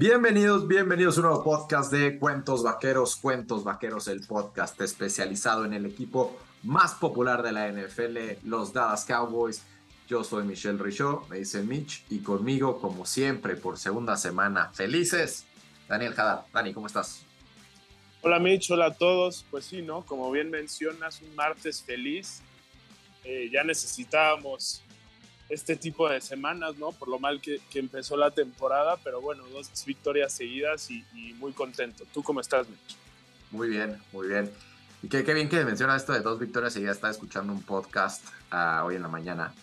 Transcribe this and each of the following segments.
Bienvenidos, bienvenidos a un nuevo podcast de Cuentos Vaqueros, Cuentos Vaqueros, el podcast especializado en el equipo más popular de la NFL, los Dallas Cowboys. Yo soy Michelle Richaud, me dice Mitch, y conmigo, como siempre, por segunda semana, felices, Daniel Haddad. Dani, ¿cómo estás? Hola Mitch, hola a todos. Pues sí, ¿no? Como bien mencionas, un martes feliz. Eh, ya necesitábamos este tipo de semanas, ¿no? Por lo mal que, empezó la temporada, pero bueno, dos victorias seguidas y, muy contento. ¿Tú cómo estás, Mitch? Muy bien, muy bien. Y qué, bien que menciona esto de dos victorias seguidas. Estaba escuchando un podcast uh, hoy en la mañana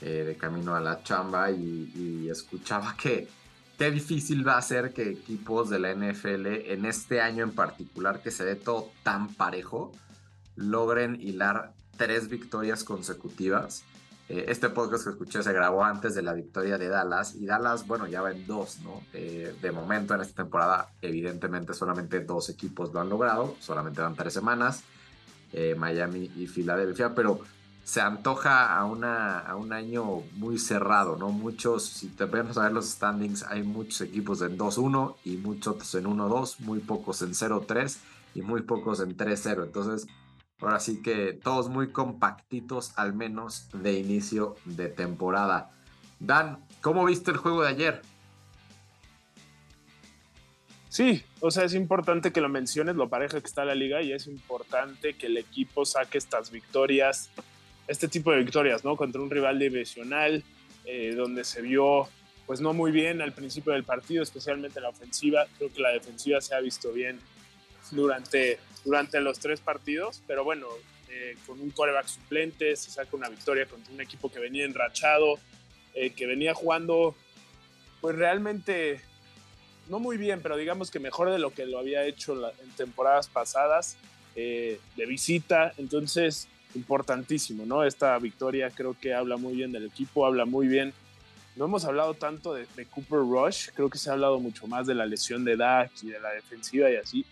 eh, de camino a la chamba y, y, escuchaba que qué difícil va a ser que equipos de la NFL en este año en particular, que se ve todo tan parejo, logren hilar tres victorias consecutivas eh, este podcast que escuché se grabó antes de la victoria de Dallas y Dallas, bueno, ya va en dos, ¿no? Eh, de momento en esta temporada, evidentemente solamente dos equipos lo han logrado, solamente van tres semanas, eh, Miami y Filadelfia, pero se antoja a, una, a un año muy cerrado, ¿no? Muchos, si te vemos a ver los standings, hay muchos equipos en 2-1 y muchos en 1-2, muy pocos en 0-3 y muy pocos en 3-0. Entonces, Ahora sí que todos muy compactitos, al menos de inicio de temporada. Dan, ¿cómo viste el juego de ayer? Sí, o sea, es importante que lo menciones, lo pareja que está la liga y es importante que el equipo saque estas victorias, este tipo de victorias, ¿no? Contra un rival divisional, eh, donde se vio, pues no muy bien al principio del partido, especialmente la ofensiva. Creo que la defensiva se ha visto bien durante durante los tres partidos, pero bueno, eh, con un coreback suplente se saca una victoria contra un equipo que venía enrachado, eh, que venía jugando pues realmente no muy bien, pero digamos que mejor de lo que lo había hecho en temporadas pasadas eh, de visita, entonces importantísimo, ¿no? Esta victoria creo que habla muy bien del equipo, habla muy bien. No hemos hablado tanto de, de Cooper Rush, creo que se ha hablado mucho más de la lesión de Dak y de la defensiva y así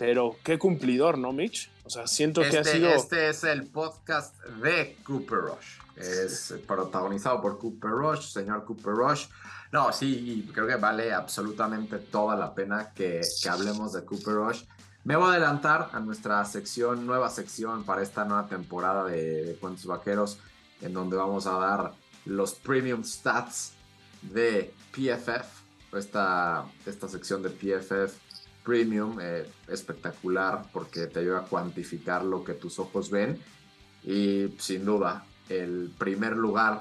pero qué cumplidor, ¿no, Mitch? O sea, siento que ha este, sido. Este es el podcast de Cooper Rush. Es protagonizado por Cooper Rush, señor Cooper Rush. No, sí, creo que vale absolutamente toda la pena que, hablemos de Cooper Rush. Me voy a adelantar a nuestra sección, nueva sección para esta nueva temporada de, de Cuentos Vaqueros, en donde vamos a dar los premium stats de PFF. Esta, esta sección de PFF premium eh, espectacular porque te ayuda a cuantificar lo que tus ojos ven y sin duda el primer lugar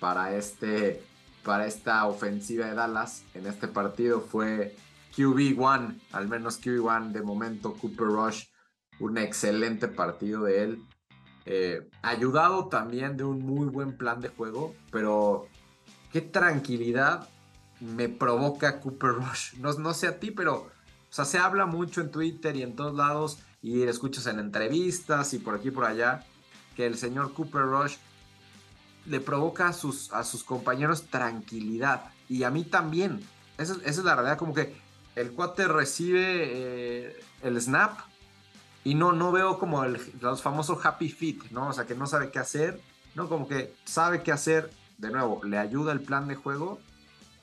para este para esta ofensiva de Dallas en este partido fue QB1, al menos QB1 de momento Cooper Rush, un excelente partido de él, eh, ayudado también de un muy buen plan de juego, pero qué tranquilidad me provoca Cooper Rush. No, no sé a ti, pero o sea, se habla mucho en Twitter y en todos lados y escuchas en entrevistas y por aquí y por allá que el señor Cooper Rush le provoca a sus, a sus compañeros tranquilidad y a mí también. Esa, es la realidad, como que el cuate recibe eh, el snap y no, no veo como el, los famosos happy feet, ¿no? O sea, que no sabe qué hacer, ¿no? Como que sabe qué hacer, de nuevo, le ayuda el plan de juego,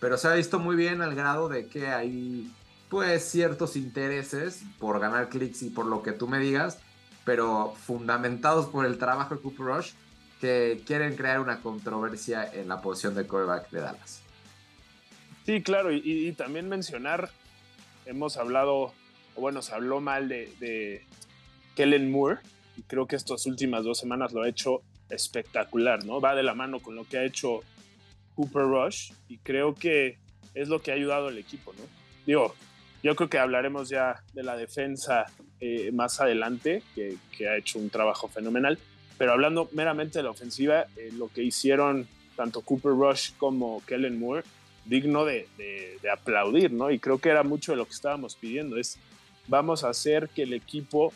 pero se ha visto muy bien al grado de que hay pues ciertos intereses por ganar clics y por lo que tú me digas, pero fundamentados por el trabajo de Cooper Rush que quieren crear una controversia en la posición de quarterback de Dallas. Sí, claro, y, también mencionar, hemos hablado, o bueno, se habló mal de, de Kellen Moore, y creo que estas últimas dos semanas lo ha hecho espectacular, ¿no? Va de la mano con lo que ha hecho Cooper Rush, y creo que es lo que ha ayudado al equipo, ¿no? Digo, yo creo que hablaremos ya de la defensa eh, más adelante, que, ha hecho un trabajo fenomenal. Pero hablando meramente de la ofensiva, eh, lo que hicieron tanto Cooper Rush como Kellen Moore, digno de, aplaudir, ¿no? Y creo que era mucho de lo que estábamos pidiendo, es vamos a hacer que el equipo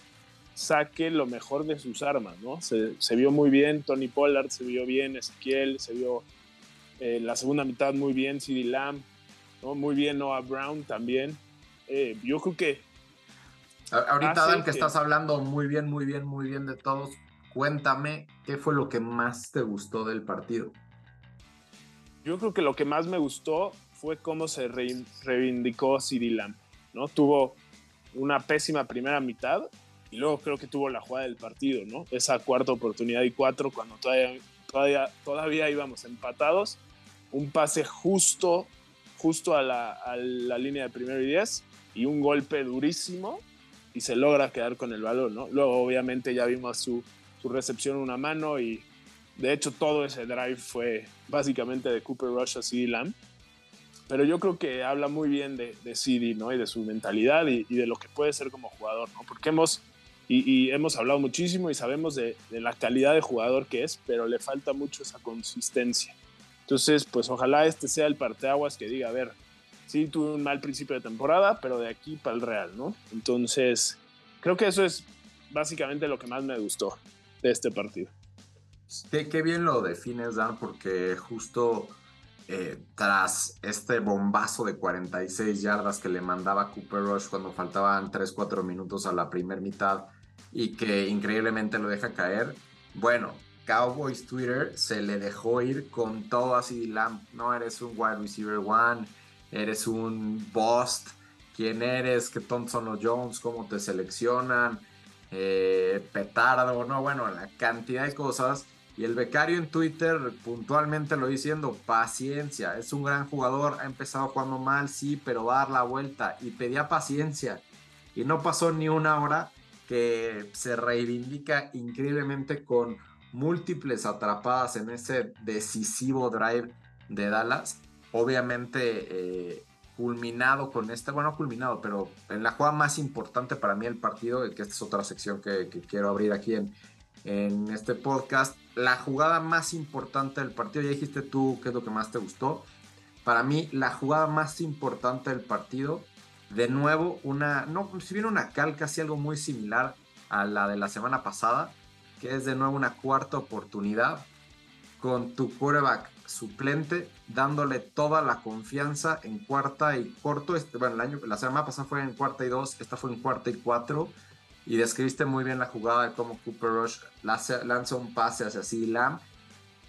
saque lo mejor de sus armas, ¿no? Se, vio muy bien Tony Pollard, se vio bien Ezequiel, se vio eh, la segunda mitad muy bien CeeDee Lamb, ¿no? muy bien Noah Brown también. Eh, yo creo que... Ahorita, Adam, que, estás hablando muy bien, muy bien, muy bien de todos, cuéntame qué fue lo que más te gustó del partido. Yo creo que lo que más me gustó fue cómo se reivindicó CD Lamb, ¿no? Tuvo una pésima primera mitad y luego creo que tuvo la jugada del partido, ¿no? Esa cuarta oportunidad y cuatro cuando todavía, todavía, todavía íbamos empatados. Un pase justo, justo a la, a la línea de primero y diez y un golpe durísimo y se logra quedar con el balón, ¿no? Luego obviamente ya vimos su, su recepción una mano y de hecho todo ese drive fue básicamente de Cooper Rush a CD Lamb. Pero yo creo que habla muy bien de, de CD, ¿no? Y de su mentalidad y, y, de lo que puede ser como jugador, ¿no? Porque hemos, y, y hemos hablado muchísimo y sabemos de, de, la calidad de jugador que es, pero le falta mucho esa consistencia. Entonces, pues ojalá este sea el parteaguas que diga, a ver, sí tuve un mal principio de temporada, pero de aquí para el Real, ¿no? Entonces, creo que eso es básicamente lo que más me gustó de este partido. Qué, bien lo defines, Dan, porque justo eh, tras este bombazo de 46 yardas que le mandaba Cooper Rush cuando faltaban 3-4 minutos a la primera mitad y que increíblemente lo deja caer, bueno, Cowboys Twitter se le dejó ir con todo así, Lamb, no eres un wide receiver one, eres un bust, quién eres, qué tontos son los Jones, cómo te seleccionan, eh, petardo, no, bueno, la cantidad de cosas. Y el becario en Twitter puntualmente lo diciendo, paciencia, es un gran jugador, ha empezado jugando mal, sí, pero va a dar la vuelta. Y pedía paciencia. Y no pasó ni una hora que se reivindica increíblemente con múltiples atrapadas en ese decisivo drive de Dallas. Obviamente eh, culminado con este, bueno, culminado, pero en la jugada más importante para mí del partido, que esta es otra sección que, quiero abrir aquí en, en este podcast, la jugada más importante del partido, ya dijiste tú qué es lo que más te gustó. Para mí, la jugada más importante del partido, de nuevo, una, no, si bien una calca, así algo muy similar a la de la semana pasada, que es de nuevo una cuarta oportunidad con tu quarterback suplente, dándole toda la confianza en cuarta y corto. Este, bueno, el año, la semana pasada fue en cuarta y dos, esta fue en cuarta y cuatro y describiste muy bien la jugada de cómo Cooper Rush lanza un pase hacia CD Lamb,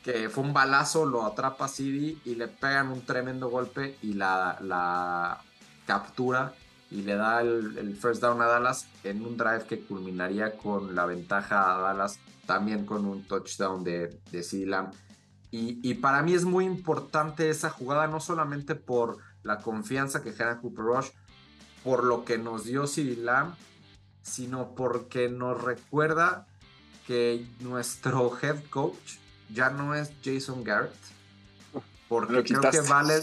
que fue un balazo, lo atrapa CD y le pegan un tremendo golpe y la, la captura y le da el, el, first down a Dallas en un drive que culminaría con la ventaja a Dallas, también con un touchdown de, de CD Lamb. Y, y para mí es muy importante esa jugada, no solamente por la confianza que genera Cooper Rush, por lo que nos dio CD Lamb, sino porque nos recuerda que nuestro head coach ya no es Jason Garrett. Porque creo que vale,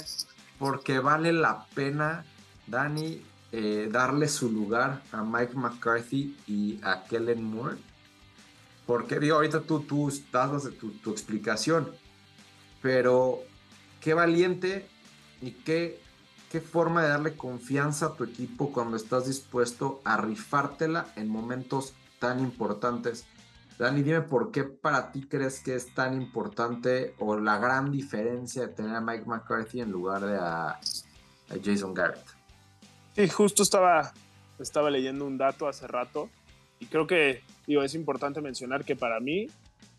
porque vale la pena, Dani, eh, darle su lugar a Mike McCarthy y a Kellen Moore. Porque digo, ahorita tú, tú das tu, tu explicación, pero qué valiente y qué qué forma de darle confianza a tu equipo cuando estás dispuesto a rifártela en momentos tan importantes. Dani, dime por qué para ti crees que es tan importante o la gran diferencia de tener a Mike McCarthy en lugar de a, a Jason Garrett. Sí, justo estaba, estaba leyendo un dato hace rato y creo que digo, es importante mencionar que para mí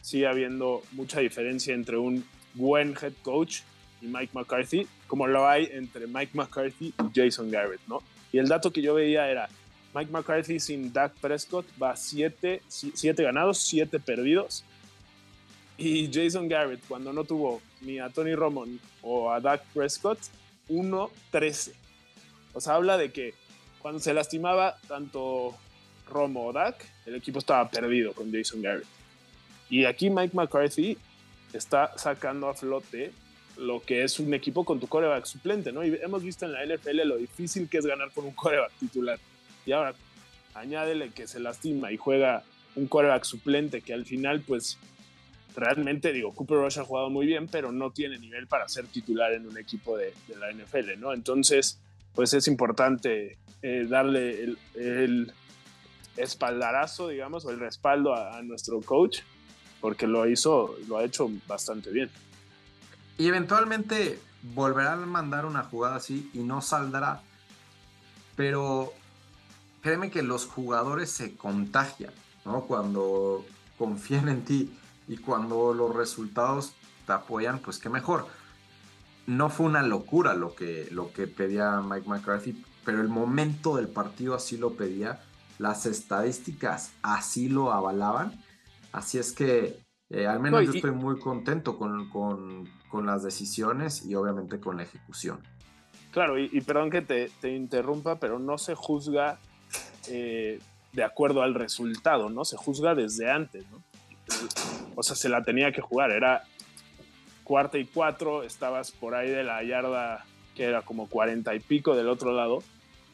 sigue habiendo mucha diferencia entre un buen head coach y Mike McCarthy, como lo hay entre Mike McCarthy y Jason Garrett, ¿no? Y el dato que yo veía era, Mike McCarthy sin Dak Prescott va 7 siete, ganados, 7 perdidos. Y Jason Garrett, cuando no tuvo ni a Tony Romo o a Dak Prescott, 1-13. O sea, habla de que cuando se lastimaba tanto Romo o Dak, el equipo estaba perdido con Jason Garrett. Y aquí Mike McCarthy está sacando a flote lo que es un equipo con tu coreback suplente, ¿no? Y hemos visto en la NFL lo difícil que es ganar con un coreback titular. Y ahora, añádele que se lastima y juega un coreback suplente que al final, pues, realmente, digo, Cooper Rush ha jugado muy bien, pero no tiene nivel para ser titular en un equipo de, de la NFL, ¿no? Entonces, pues es importante eh, darle el, el, espaldarazo, digamos, o el respaldo a, a nuestro coach, porque lo hizo, lo ha hecho bastante bien. Y eventualmente volverán a mandar una jugada así y no saldrá. Pero créeme que los jugadores se contagian, ¿no? Cuando confían en ti y cuando los resultados te apoyan, pues qué mejor. no fue una locura lo que, lo que pedía Mike McCarthy, pero el momento del partido así lo pedía, las estadísticas así lo avalaban, así es que eh, al menos yo estoy muy contento con, con, con, las decisiones y obviamente con la ejecución. Claro, y, perdón que te, te, interrumpa, pero no se juzga eh, de acuerdo al resultado, ¿no? Se juzga desde antes, ¿no? O sea, se la tenía que jugar, era cuarta y cuatro, estabas por ahí de la yarda que era como cuarenta y pico del otro lado,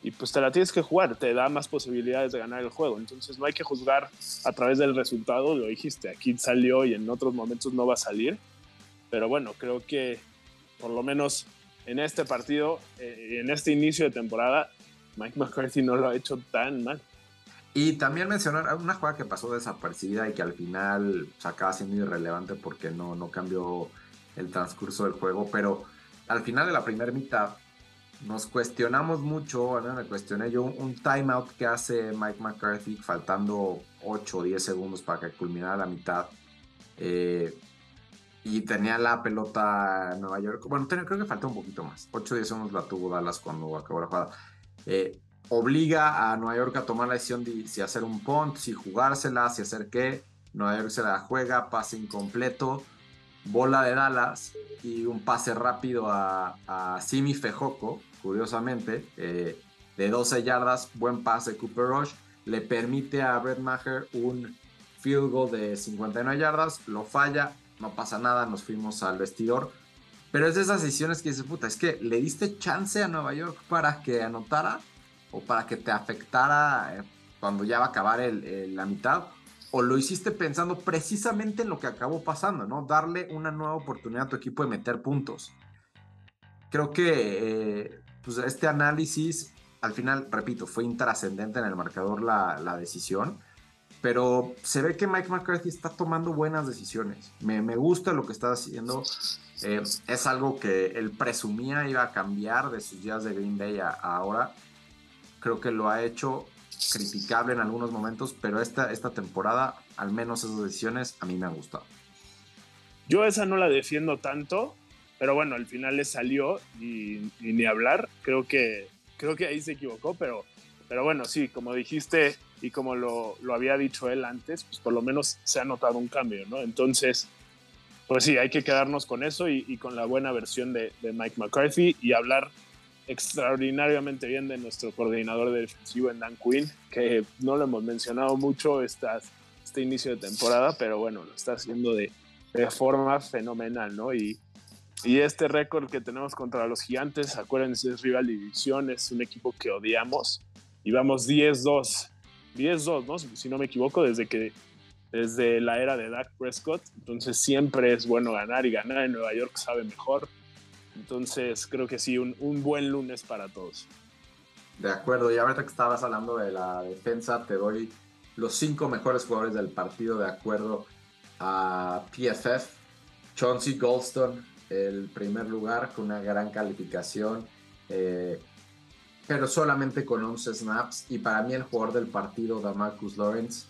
y pues te la tienes que jugar, te da más posibilidades de ganar el juego. Entonces no hay que juzgar a través del resultado, lo dijiste, aquí salió y en otros momentos no va a salir. Pero bueno, creo que por lo menos en este partido, eh, en este inicio de temporada, Mike McCarthy no lo ha hecho tan mal. Y también mencionar una jugada que pasó desapercibida y que al final se acaba siendo irrelevante porque no, no cambió el transcurso del juego, pero al final de la primera mitad nos cuestionamos mucho, bueno, me cuestioné yo un, timeout que hace Mike McCarthy faltando 8 o 10 segundos para que culminara la mitad. Eh, y tenía la pelota Nueva York. Bueno, creo que faltó un poquito más. 8 o 10 segundos la tuvo Dallas cuando acabó la jugada. Eh, obliga a Nueva York a tomar la decisión de si hacer un punt, si jugársela, si hacer qué. Nueva York se la juega, pase incompleto bola de Dallas y un pase rápido a, Simi Fejoco, curiosamente, eh, de 12 yardas, buen pase Cooper Rush, le permite a Brett Maher un field goal de 59 yardas, lo falla, no pasa nada, nos fuimos al vestidor. Pero es de esas decisiones que dice, puta, es que le diste chance a Nueva York para que anotara o para que te afectara eh, cuando ya va a acabar la mitad o lo hiciste pensando precisamente en lo que acabó pasando, ¿no? Darle una nueva oportunidad a tu equipo de meter puntos. Creo que eh, pues este análisis, al final, repito, fue intrascendente en el marcador la, decisión, pero se ve que Mike McCarthy está tomando buenas decisiones. Me, gusta lo que está haciendo. Eh, es algo que él presumía iba a cambiar de sus días de Green Bay a ahora. Creo que lo ha hecho criticable en algunos momentos, pero esta, esta temporada, al menos esas decisiones, a mí me han gustado. Yo esa no la defiendo tanto, pero bueno, al final le salió y, ni hablar. Creo que, creo que ahí se equivocó, pero, pero bueno, sí, como dijiste y como lo, lo había dicho él antes, pues por lo menos se ha notado un cambio, ¿no? Entonces, pues sí, hay que quedarnos con eso y, con la buena versión de, de Mike McCarthy y hablar extraordinariamente bien de nuestro coordinador defensivo en Dan Quinn, que no lo hemos mencionado mucho este inicio de temporada, pero bueno, lo está haciendo de, forma fenomenal, ¿no? Y, y este récord que tenemos contra los gigantes, acuérdense, es rival de división, es un equipo que odiamos y vamos 10-2, 10-2, ¿no? Si no me equivoco, desde que desde la era de Dak Prescott, entonces siempre es bueno ganar y ganar en Nueva York sabe mejor entonces, creo que sí, un, buen lunes para todos. De acuerdo, y ahorita que estabas hablando de la defensa, te doy los cinco mejores jugadores del partido de acuerdo a PFF. Chauncey Goldstone, el primer lugar con una gran calificación, eh, pero solamente con 11 snaps. Y para mí el jugador del partido, Damarcus Lawrence,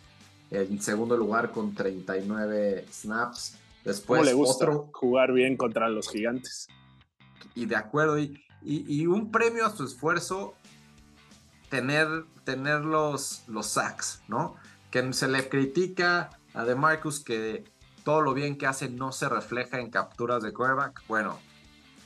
en segundo lugar con 39 snaps. Después le gusta jugar bien contra los gigantes? Y de acuerdo. Y, y, un premio a su esfuerzo, tener, tener los, los sacks, ¿no? Que se le critica a DeMarcus que todo lo bien que hace no se refleja en capturas de quarterback. Bueno,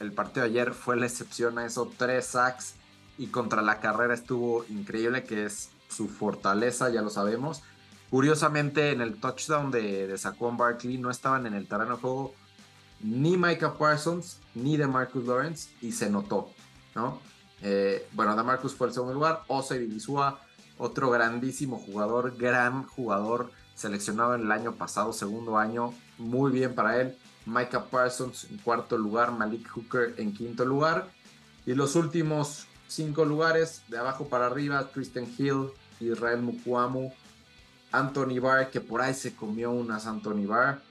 el partido de ayer fue la excepción a eso, tres sacks y contra la carrera estuvo increíble, que es su fortaleza, ya lo sabemos. Curiosamente, en el touchdown de, de Saquon Barkley no estaban en el terreno de juego ni Micah Parsons ni de Marcus Lawrence y se notó, ¿no? Eh, bueno, Marcus fue el segundo lugar, Osei Divisua, otro grandísimo jugador, gran jugador, seleccionado en el año pasado, segundo año, muy bien para él. Micah Parsons en cuarto lugar, Malik Hooker en quinto lugar. Y los últimos cinco lugares, de abajo para arriba, Kristen Hill, Israel Mukwamu, Anthony Barr, que por ahí se comió unas Anthony Barr,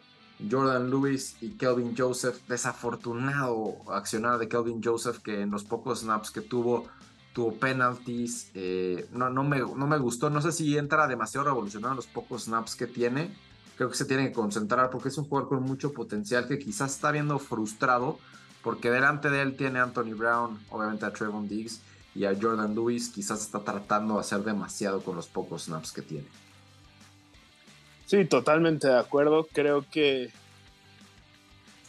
Jordan Lewis y Kelvin Joseph. Desafortunado accionar de Kelvin Joseph que en los pocos snaps que tuvo tuvo penalties. Eh, no, no, me, no me gustó. No sé si entra demasiado revolucionado en los pocos snaps que tiene. Creo que se tiene que concentrar porque es un jugador con mucho potencial que quizás está viendo frustrado porque delante de él tiene a Anthony Brown, obviamente a Trevon Diggs y a Jordan Lewis, quizás está tratando de hacer demasiado con los pocos snaps que tiene. Sí, totalmente de acuerdo. Creo que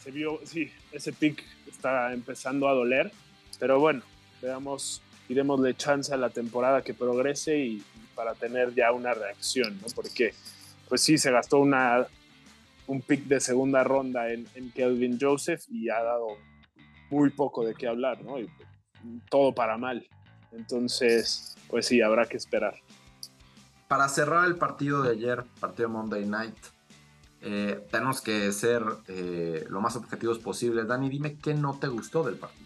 se vio, sí, ese pick está empezando a doler, pero bueno, veamos, iremosle chance a la temporada que progrese y, para tener ya una reacción, ¿no? Porque, pues sí, se gastó una, un pick de segunda ronda en, en Kelvin Joseph y ha dado muy poco de qué hablar, ¿no? Todo para mal. Entonces, pues sí, habrá que esperar. Para cerrar el partido de ayer, partido Monday Night, eh, tenemos que ser eh, lo más objetivos posible. Dani, dime qué no te gustó del partido.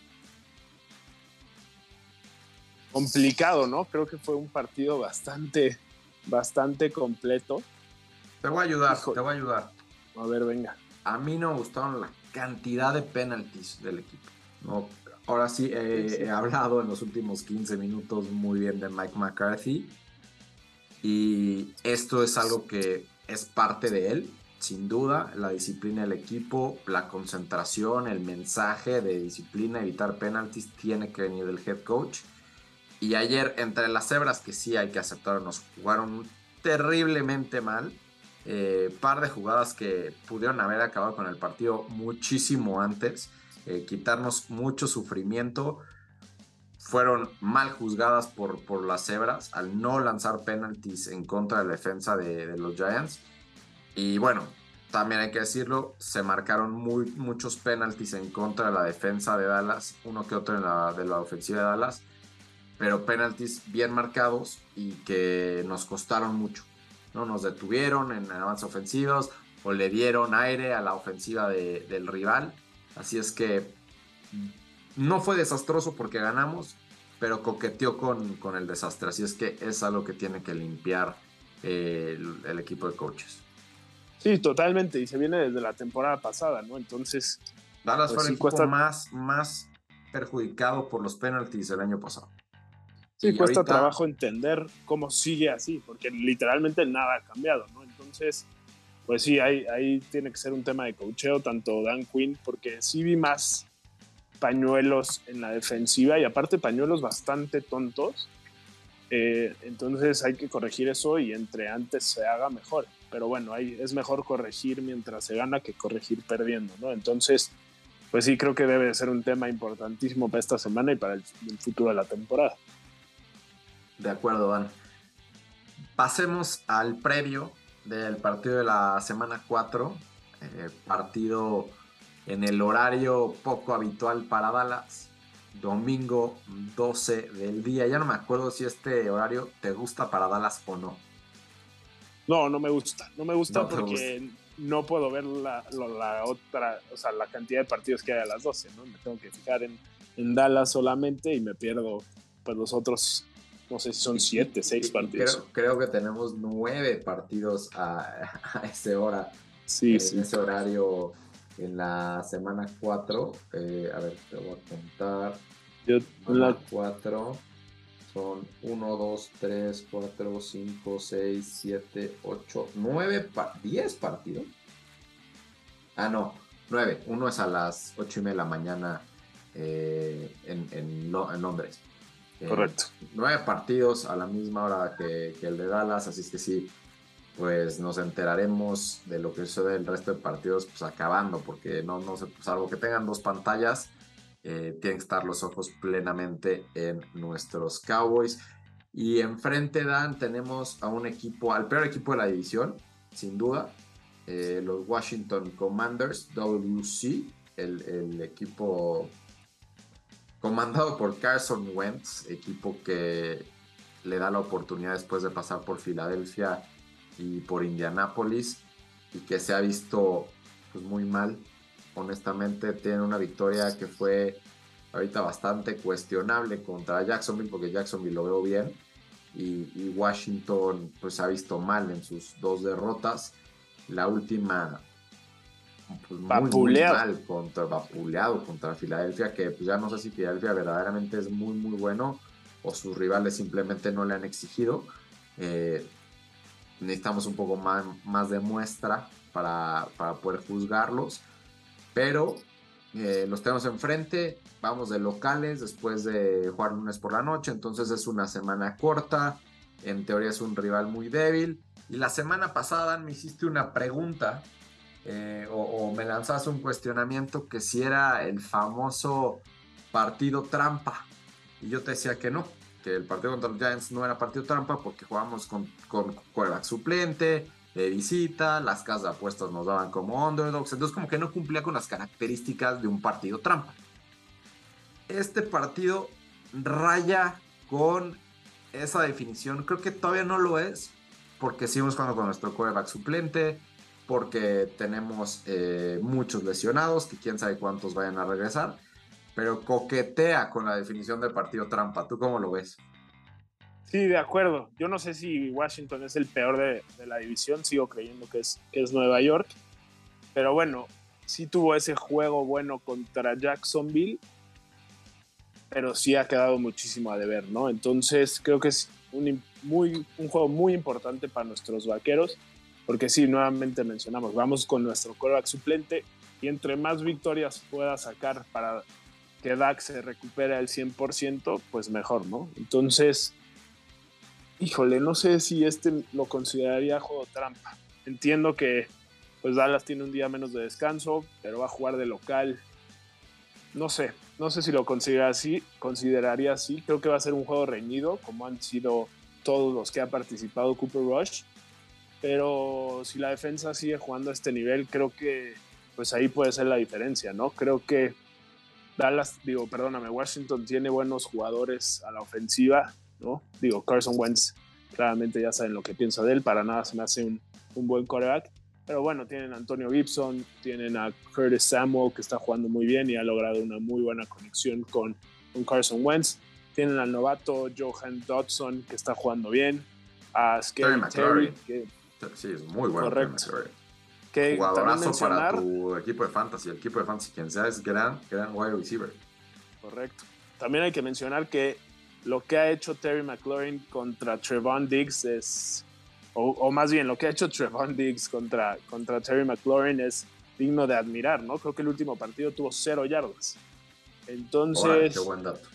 Complicado, ¿no? Creo que fue un partido bastante, bastante completo. Te voy a ayudar, te voy a ayudar. A ver, venga. A mí no me gustaron la cantidad de penalties del equipo. No, ahora sí, he hablado en los últimos 15 minutos muy bien de Mike McCarthy. Y esto es algo que es parte de él sin duda, la disciplina del equipo, la concentración, el mensaje de disciplina, evitar penalties, tiene que venir del head coach. Y ayer, entre las cebras que sí hay que aceptar, nos jugaron terriblemente mal. Eh, par de jugadas que pudieron haber acabado con el partido muchísimo antes, eh, quitarnos mucho sufrimiento. Fueron mal juzgadas por, por las cebras al no lanzar penalties en contra de la defensa de, de los Giants y bueno, también hay que decirlo, se marcaron muy, muchos penaltis en contra de la defensa de Dallas, uno que otro en la, de la ofensiva de Dallas, pero penaltis bien marcados y que nos costaron mucho. ¿no? Nos detuvieron en avances ofensivos o le dieron aire a la ofensiva del rival. Así es que no fue desastroso porque ganamos, pero coqueteó con, con el desastre. Así es que es algo que tiene que limpiar eh, el equipo de coaches. Sí, totalmente. Y se viene desde la temporada pasada, ¿no? Entonces. Dallas pues, fue el equipo más, más perjudicado por los penalties del año pasado. Sí, cuesta trabajo entender cómo sigue así, porque literalmente nada ha cambiado, ¿no? Entonces, pues sí, ahí, ahí tiene que ser un tema de cocheo, tanto Dan Quinn, porque sí vi más pañuelos en la defensiva y aparte pañuelos bastante tontos. Eh, entonces hay que corregir eso y entre antes se haga mejor pero bueno, es mejor corregir mientras se gana que corregir perdiendo, ¿no? Entonces, pues sí, creo que debe ser un tema importantísimo para esta semana y para el, futuro de la temporada. De acuerdo, Dan. Pasemos al previo del partido de la semana 4, eh, partido en el horario poco habitual para Dallas, domingo 12 del día. Ya no me acuerdo si este horario te gusta para Dallas o no. No, no me gusta. No me gusta porque no puedo ver la, otra, o sea, la cantidad de partidos que hay a las 12, ¿no? Me tengo que fijar en, Dallas solamente y me pierdo pues los otros, no sé si son siete, seis partidos. Creo, que tenemos nueve partidos a, a esa hora. Sí, en ese horario en la semana 4. Eh, a ver, te voy a contar. Yo, la 4 son 1, 2, 3, 4, 5, 6, 7, 8, 9, 10 partidos. Ah, no, 9. Uno es a las 8 y media de la mañana eh, en, en, en, Londres. Eh, Correcto. 9 partidos a la misma hora que, que, el de Dallas, así es que sí, pues nos enteraremos de lo que sucede el resto de partidos, pues acabando, porque no, no sé, salvo que tengan dos pantallas eh, tienen que estar los ojos plenamente en nuestros Cowboys. Y enfrente, Dan, tenemos a un equipo, al peor equipo de la división, sin duda, eh, los Washington Commanders, WC, el, equipo comandado por Carson Wentz, equipo que le da la oportunidad después de pasar por Filadelfia y por Indianápolis y que se ha visto pues, muy mal honestamente tiene una victoria que fue ahorita bastante cuestionable contra Jacksonville, porque Jacksonville lo veo bien. Y, Washington pues ha visto mal en sus dos derrotas. La última pues, muy, mal contra vapuleado contra Filadelfia, que pues, ya no sé si Filadelfia verdaderamente es muy muy bueno o sus rivales simplemente no le han exigido. Eh, necesitamos un poco más, más de muestra para, para poder juzgarlos. Pero eh, los tenemos enfrente, vamos de locales después de jugar lunes por la noche, entonces es una semana corta, en teoría es un rival muy débil. Y la semana pasada me hiciste una pregunta eh, o, me lanzaste un cuestionamiento que si era el famoso partido trampa. Y yo te decía que no, el partido contra los Giants no era partido trampa porque jugábamos con, con suplente, de visita, las casas de apuestas nos daban como underdogs, entonces como que no cumplía con las características de un partido trampa. Este partido raya con esa definición, creo que todavía no lo es, porque seguimos jugando con nuestro quarterback suplente, porque tenemos eh, muchos lesionados, que quién sabe cuántos vayan a regresar, pero coquetea con la definición del partido trampa. ¿Tú cómo lo ves? Sí, de acuerdo. Yo no sé si Washington es el peor de, la división, sigo creyendo que es, que es Nueva York, pero bueno, sí tuvo ese juego bueno contra Jacksonville, pero sí ha quedado muchísimo a deber, ¿no? Entonces creo que es un, muy, un juego muy importante para nuestros vaqueros, porque sí, nuevamente mencionamos, vamos con nuestro quarterback suplente y entre más victorias pueda sacar para que Dak se recupere al 100%, pues mejor, ¿no? Entonces, híjole, no sé si este lo consideraría juego trampa. Entiendo que pues Dallas tiene un día menos de descanso, pero va a jugar de local. No sé, no sé si lo considera así, consideraría así. Creo que va a ser un juego reñido, como han sido todos los que ha participado Cooper Rush. Pero si la defensa sigue jugando a este nivel, creo que pues ahí puede ser la diferencia, ¿no? Creo que Dallas, digo, perdóname, Washington tiene buenos jugadores a la ofensiva, ¿no? Digo, Carson Wentz, claramente ya saben lo que pienso de él, para nada se me hace un, un buen coreback. Pero bueno, tienen a Antonio Gibson, tienen a Curtis Samuel, que está jugando muy bien y ha logrado una muy buena conexión con, con Carson Wentz. Tienen al novato Johan Dodson, que está jugando bien. A Scary Terry, que sí, es muy bueno. Correcto que Jugadorazo para tu equipo de fantasy. El equipo de fantasy, quien sea, es gran, gran wide receiver. Correcto. También hay que mencionar que lo que ha hecho Terry McLaurin contra Trevon Diggs es, o, más bien lo que ha hecho Trevon Diggs contra, contra Terry McLaurin es digno de admirar, ¿no? Creo que el último partido tuvo cero yardas. Entonces... qué buen dato.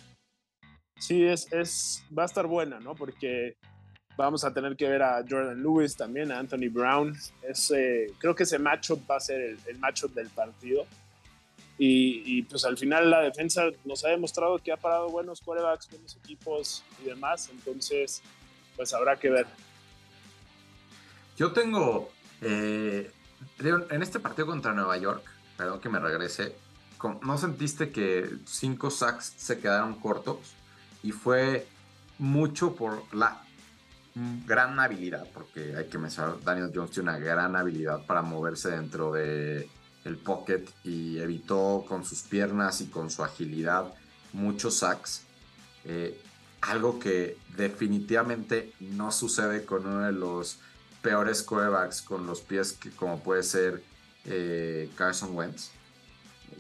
Sí, es, es, va a estar buena, ¿no? Porque Vamos a tener que ver a Jordan Lewis también, a Anthony Brown. Ese, creo que ese matchup va a ser el, el matchup del partido. Y, pues al final la defensa nos ha demostrado que ha parado buenos quarterbacks, buenos equipos y demás. Entonces, pues habrá que ver. Yo tengo, eh, en este partido contra Nueva York, perdón que me regrese, ¿no sentiste que cinco sacks se quedaron cortos? Y fue mucho por la gran habilidad, porque hay que mencionar, Daniel Jones tiene una gran habilidad para moverse dentro de el pocket y evitó con sus piernas y con su agilidad muchos sacks. Eh, algo que definitivamente no sucede con uno de los peores quarterbacks con los pies que como puede ser eh, Carson Wentz,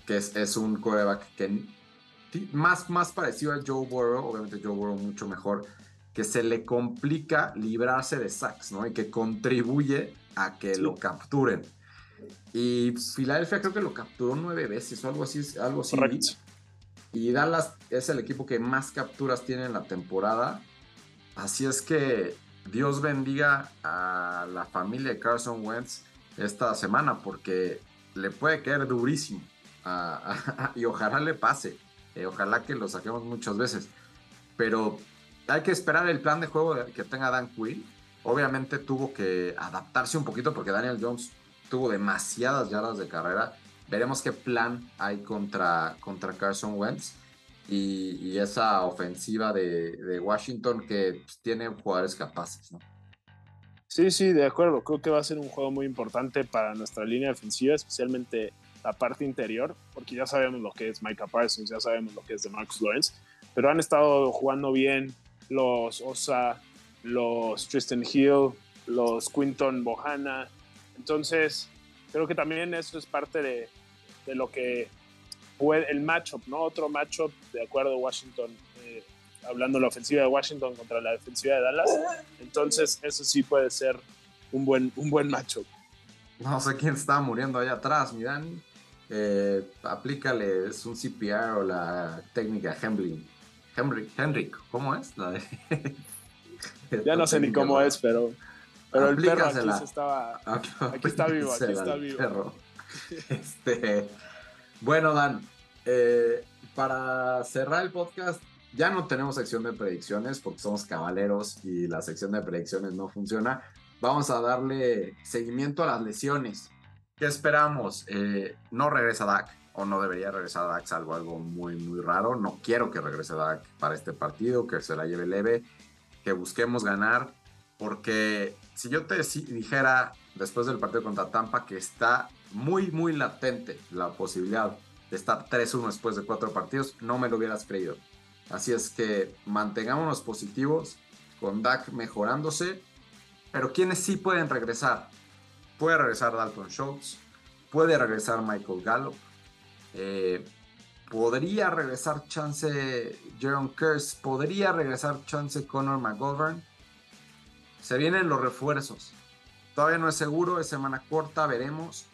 que es, un quarterback que más, más parecido a Joe Burrow, obviamente Joe Burrow mucho mejor, que se le complica librarse de sacks, ¿no? Y que contribuye a que lo capturen. Y Filadelfia creo que lo capturó nueve veces o algo así. Algo así. Y Dallas es el equipo que más capturas tiene en la temporada. Así es que Dios bendiga a la familia de Carson Wentz esta semana porque le puede caer durísimo. y ojalá le pase. Eh, ojalá que lo saquemos muchas veces. Pero hay que esperar el plan de juego que tenga Dan Quinn. Obviamente tuvo que adaptarse un poquito porque Daniel Jones tuvo demasiadas yardas de carrera. Veremos qué plan hay contra, contra Carson Wentz y, esa ofensiva de, Washington que pues, tiene jugadores capaces. ¿no? Sí, sí, de acuerdo. Creo que va a ser un juego muy importante para nuestra línea defensiva, especialmente la parte interior, porque ya sabemos lo que es Micah Parsons, ya sabemos lo que es de Marcus Lawrence, pero han estado jugando bien, los Osa, los Tristan Hill, los Quinton Bohana. Entonces, creo que también eso es parte de, lo que fue el matchup, ¿no? Otro matchup, de acuerdo a Washington, eh, hablando de la ofensiva de Washington contra la defensiva de Dallas. Entonces, eso sí puede ser un buen, un buen matchup. No sé quién está muriendo allá atrás, mi eh, aplícale, es un CPR o la técnica Henry. Henry, Henrik, ¿cómo es? La de... ya no sé ni cómo es, pero, pero el perro aquí, estaba, aquí está vivo, aquí está vivo. Este, bueno, Dan, eh, para cerrar el podcast, ya no tenemos sección de predicciones porque somos caballeros y la sección de predicciones no funciona. Vamos a darle seguimiento a las lesiones. ¿Qué esperamos? Eh, no regresa Dak, o no debería regresar Dak, salvo algo muy, muy raro. No quiero que regrese Dak para este partido, que se la lleve leve, que busquemos ganar, porque si yo te dijera después del partido contra Tampa que está muy, muy latente la posibilidad de estar 3-1 después de cuatro partidos, no me lo hubieras creído. Así es que mantengámonos positivos, con Dak mejorándose, pero quienes sí pueden regresar, Puede regresar Dalton Schultz. Puede regresar Michael Gallup. Eh, podría regresar chance Jaron Curse. Podría regresar chance Connor McGovern. Se vienen los refuerzos. Todavía no es seguro, es semana corta, veremos.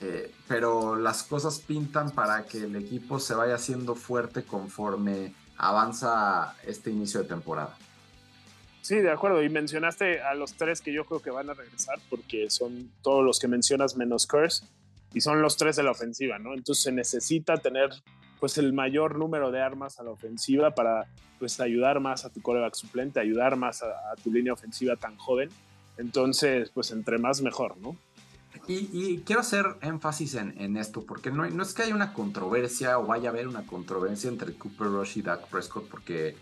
Eh, pero las cosas pintan para que el equipo se vaya haciendo fuerte conforme avanza este inicio de temporada. Sí, de acuerdo. Y mencionaste a los tres que yo creo que van a regresar, porque son todos los que mencionas menos Curse, y son los tres de la ofensiva, ¿no? Entonces se necesita tener pues el mayor número de armas a la ofensiva para pues ayudar más a tu coreback suplente, ayudar más a, tu línea ofensiva tan joven. Entonces, pues entre más mejor, ¿no? Y, quiero hacer énfasis en, esto, porque no, no, es que haya una controversia o vaya a haber una controversia entre Cooper Rush y Dak Prescott, porque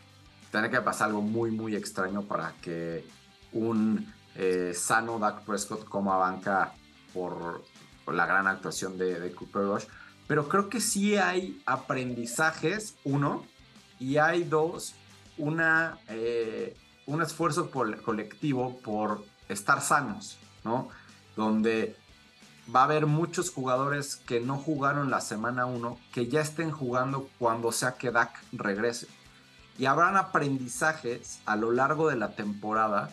tiene que pasar algo muy, muy extraño para que un eh, sano Dak Prescott coma banca por, la gran actuación de, Cooper Rush. Pero creo que sí hay aprendizajes, uno, y hay dos, una, eh, un esfuerzo colectivo por estar sanos, ¿no? Donde va a haber muchos jugadores que no jugaron la semana 1 que ya estén jugando cuando sea que Dak regrese y habrán aprendizajes a lo largo de la temporada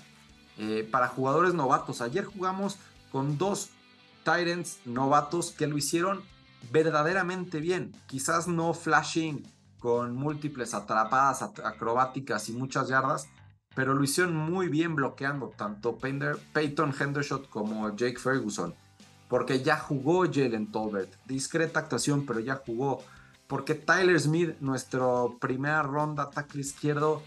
eh, para jugadores novatos. Ayer jugamos con dos Titans novatos que lo hicieron verdaderamente bien. Quizás no flashing con múltiples atrapadas acrobáticas y muchas yardas, pero lo hicieron muy bien bloqueando tanto Peyton Hendershot como Jake Ferguson. Porque ya jugó Jalen Tolbert. Discreta actuación, pero ya jugó. Porque Tyler Smith, nuestro primera ronda tackle izquierdo,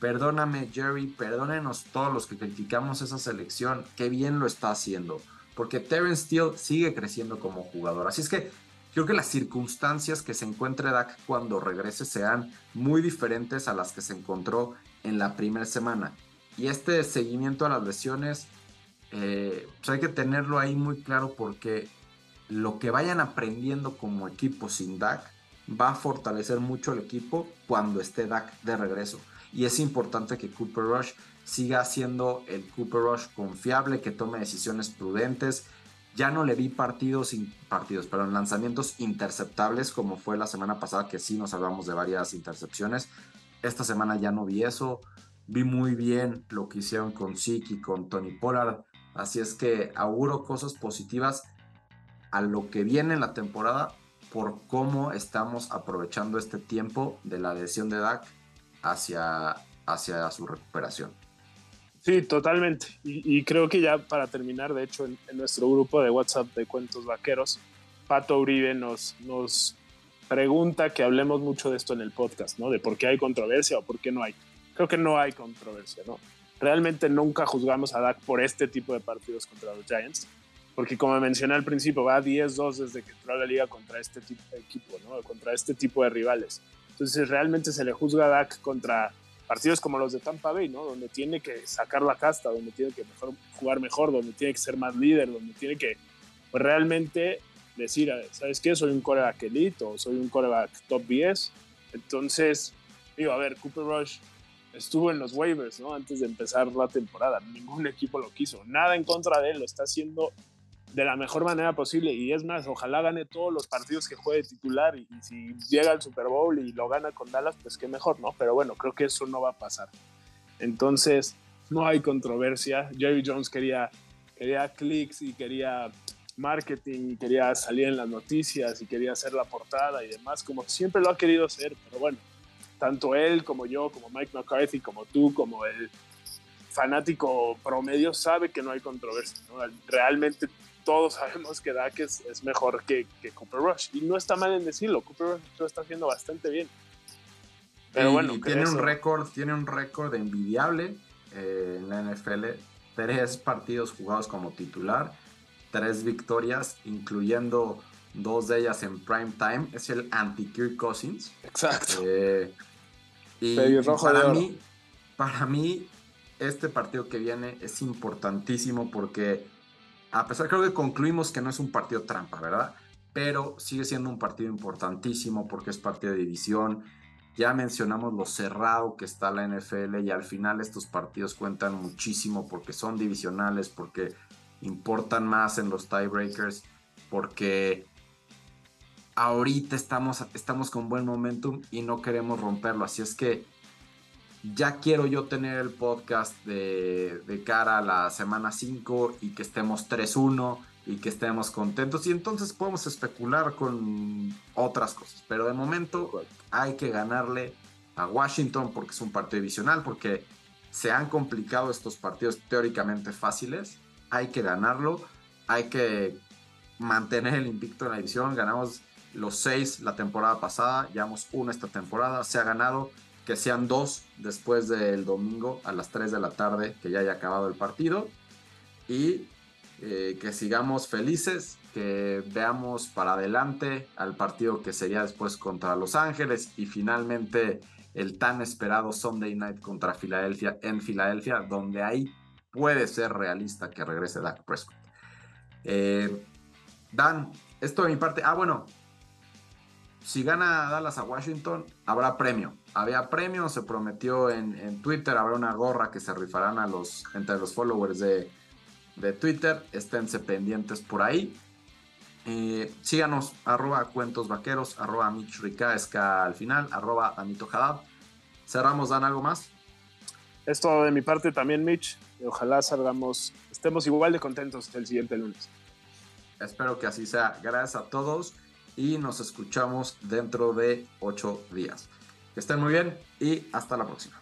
perdóname Jerry, perdónenos todos los que criticamos esa selección, qué bien lo está haciendo. Porque Terence Steele sigue creciendo como jugador. Así es que creo que las circunstancias que se encuentre Dak cuando regrese serán muy diferentes a las que se encontró en la primera semana. Y este seguimiento a las lesiones, eh, pues hay que tenerlo ahí muy claro porque lo que vayan aprendiendo como equipo sin Dak va a fortalecer mucho el equipo cuando esté Dak de regreso. Y es importante que Cooper Rush siga siendo el Cooper Rush confiable, que tome decisiones prudentes. Ya no le vi partidos, partidos, perdón, lanzamientos interceptables como fue la semana pasada, que sí nos hablamos de varias intercepciones. Esta semana ya no vi eso. Vi muy bien lo que hicieron con y con Tony Pollard. Así es que auguro cosas positivas a lo que viene en la temporada por cómo estamos aprovechando este tiempo de la adhesión de DAC hacia, hacia su recuperación. Sí, totalmente. Y, creo que ya para terminar, de hecho, en, nuestro grupo de WhatsApp de Cuentos Vaqueros, Pato Uribe nos, nos pregunta que hablemos mucho de esto en el podcast, ¿no? De por qué hay controversia o por qué no hay. Creo que no hay controversia, ¿no? Realmente nunca juzgamos a Dak por este tipo de partidos contra los Giants porque como mencioné al principio, va 10-2 desde que entró a la liga contra este tipo de equipo, ¿no? contra este tipo de rivales. Entonces realmente se le juzga a Dak contra partidos como los de Tampa Bay, ¿no? donde tiene que sacar la casta, donde tiene que mejor, jugar mejor, donde tiene que ser más líder, donde tiene que pues, realmente decir, ¿sabes qué? Soy un coreback elite o soy un coreback top 10. Entonces, digo, a ver, Cooper Rush estuvo en los waivers, ¿no? Antes de empezar la temporada. Ningún equipo lo quiso. Nada en contra de él. Lo está haciendo de la mejor manera posible. Y es más, ojalá gane todos los partidos que juegue titular. Y, si llega al Super Bowl y lo gana con Dallas, pues qué mejor, ¿no? Pero bueno, creo que eso no va a pasar. Entonces, no hay controversia. Jerry Jones quería, quería clics y quería marketing y quería salir en las noticias y quería hacer la portada y demás, como siempre lo ha querido hacer, pero bueno, tanto él como yo, como Mike McCarthy, como tú, como el fanático promedio sabe que no hay controversia. Realmente todos sabemos que Dak es, es mejor que, que, Cooper Rush. Y no está mal en decirlo, Cooper Rush lo está haciendo bastante bien. Pero bueno, tiene un récord, tiene un récord envidiable eh, en la NFL. Tres partidos jugados como titular, tres victorias, incluyendo dos de ellas en prime time. Es el anti-Kirk Cousins. Exacto. Eh, y, para mí, para mí, este partido que viene es importantísimo porque a pesar creo que concluimos que no es un partido trampa, ¿verdad? Pero sigue siendo un partido importantísimo porque es partido de división. Ya mencionamos lo cerrado que está la NFL y al final estos partidos cuentan muchísimo porque son divisionales, porque importan más en los tiebreakers, porque ahorita estamos, estamos con buen momentum y no queremos romperlo. Así es que ya quiero yo tener el podcast de, cara a la semana 5 y que estemos 3-1 y que estemos contentos y entonces podemos especular con otras cosas. Pero de momento hay que ganarle a Washington porque es un partido divisional, porque se han complicado estos partidos teóricamente fáciles. Hay que ganarlo, hay que mantener el invicto en la división. Ganamos los 6 la temporada pasada, llevamos uno esta temporada, se ha ganado que sean dos después del domingo a las 3 de la tarde, que ya haya acabado el partido. Y eh, que sigamos felices, que veamos para adelante al partido que sería después contra Los Ángeles y finalmente el tan esperado Sunday Night contra Filadelfia en Filadelfia, donde ahí puede ser realista que regrese Dak Prescott. Eh, Dan, esto de mi parte. Ah, bueno, si gana Dallas a Washington, habrá premio. Había premio, se prometió en, Twitter, habrá una gorra que se rifarán a los, entre los followers de, Twitter. Esténse pendientes por ahí. Eh, síganos, arroba cuentos vaqueros, arroba Mitch al final, arroba Anito Hadab. Cerramos, Dan, ¿algo más? Esto de mi parte también, Mitch. Ojalá salgamos, estemos igual de contentos el siguiente lunes. Espero que así sea. Gracias a todos y nos escuchamos dentro de ocho días. Que estén muy bien y hasta la próxima.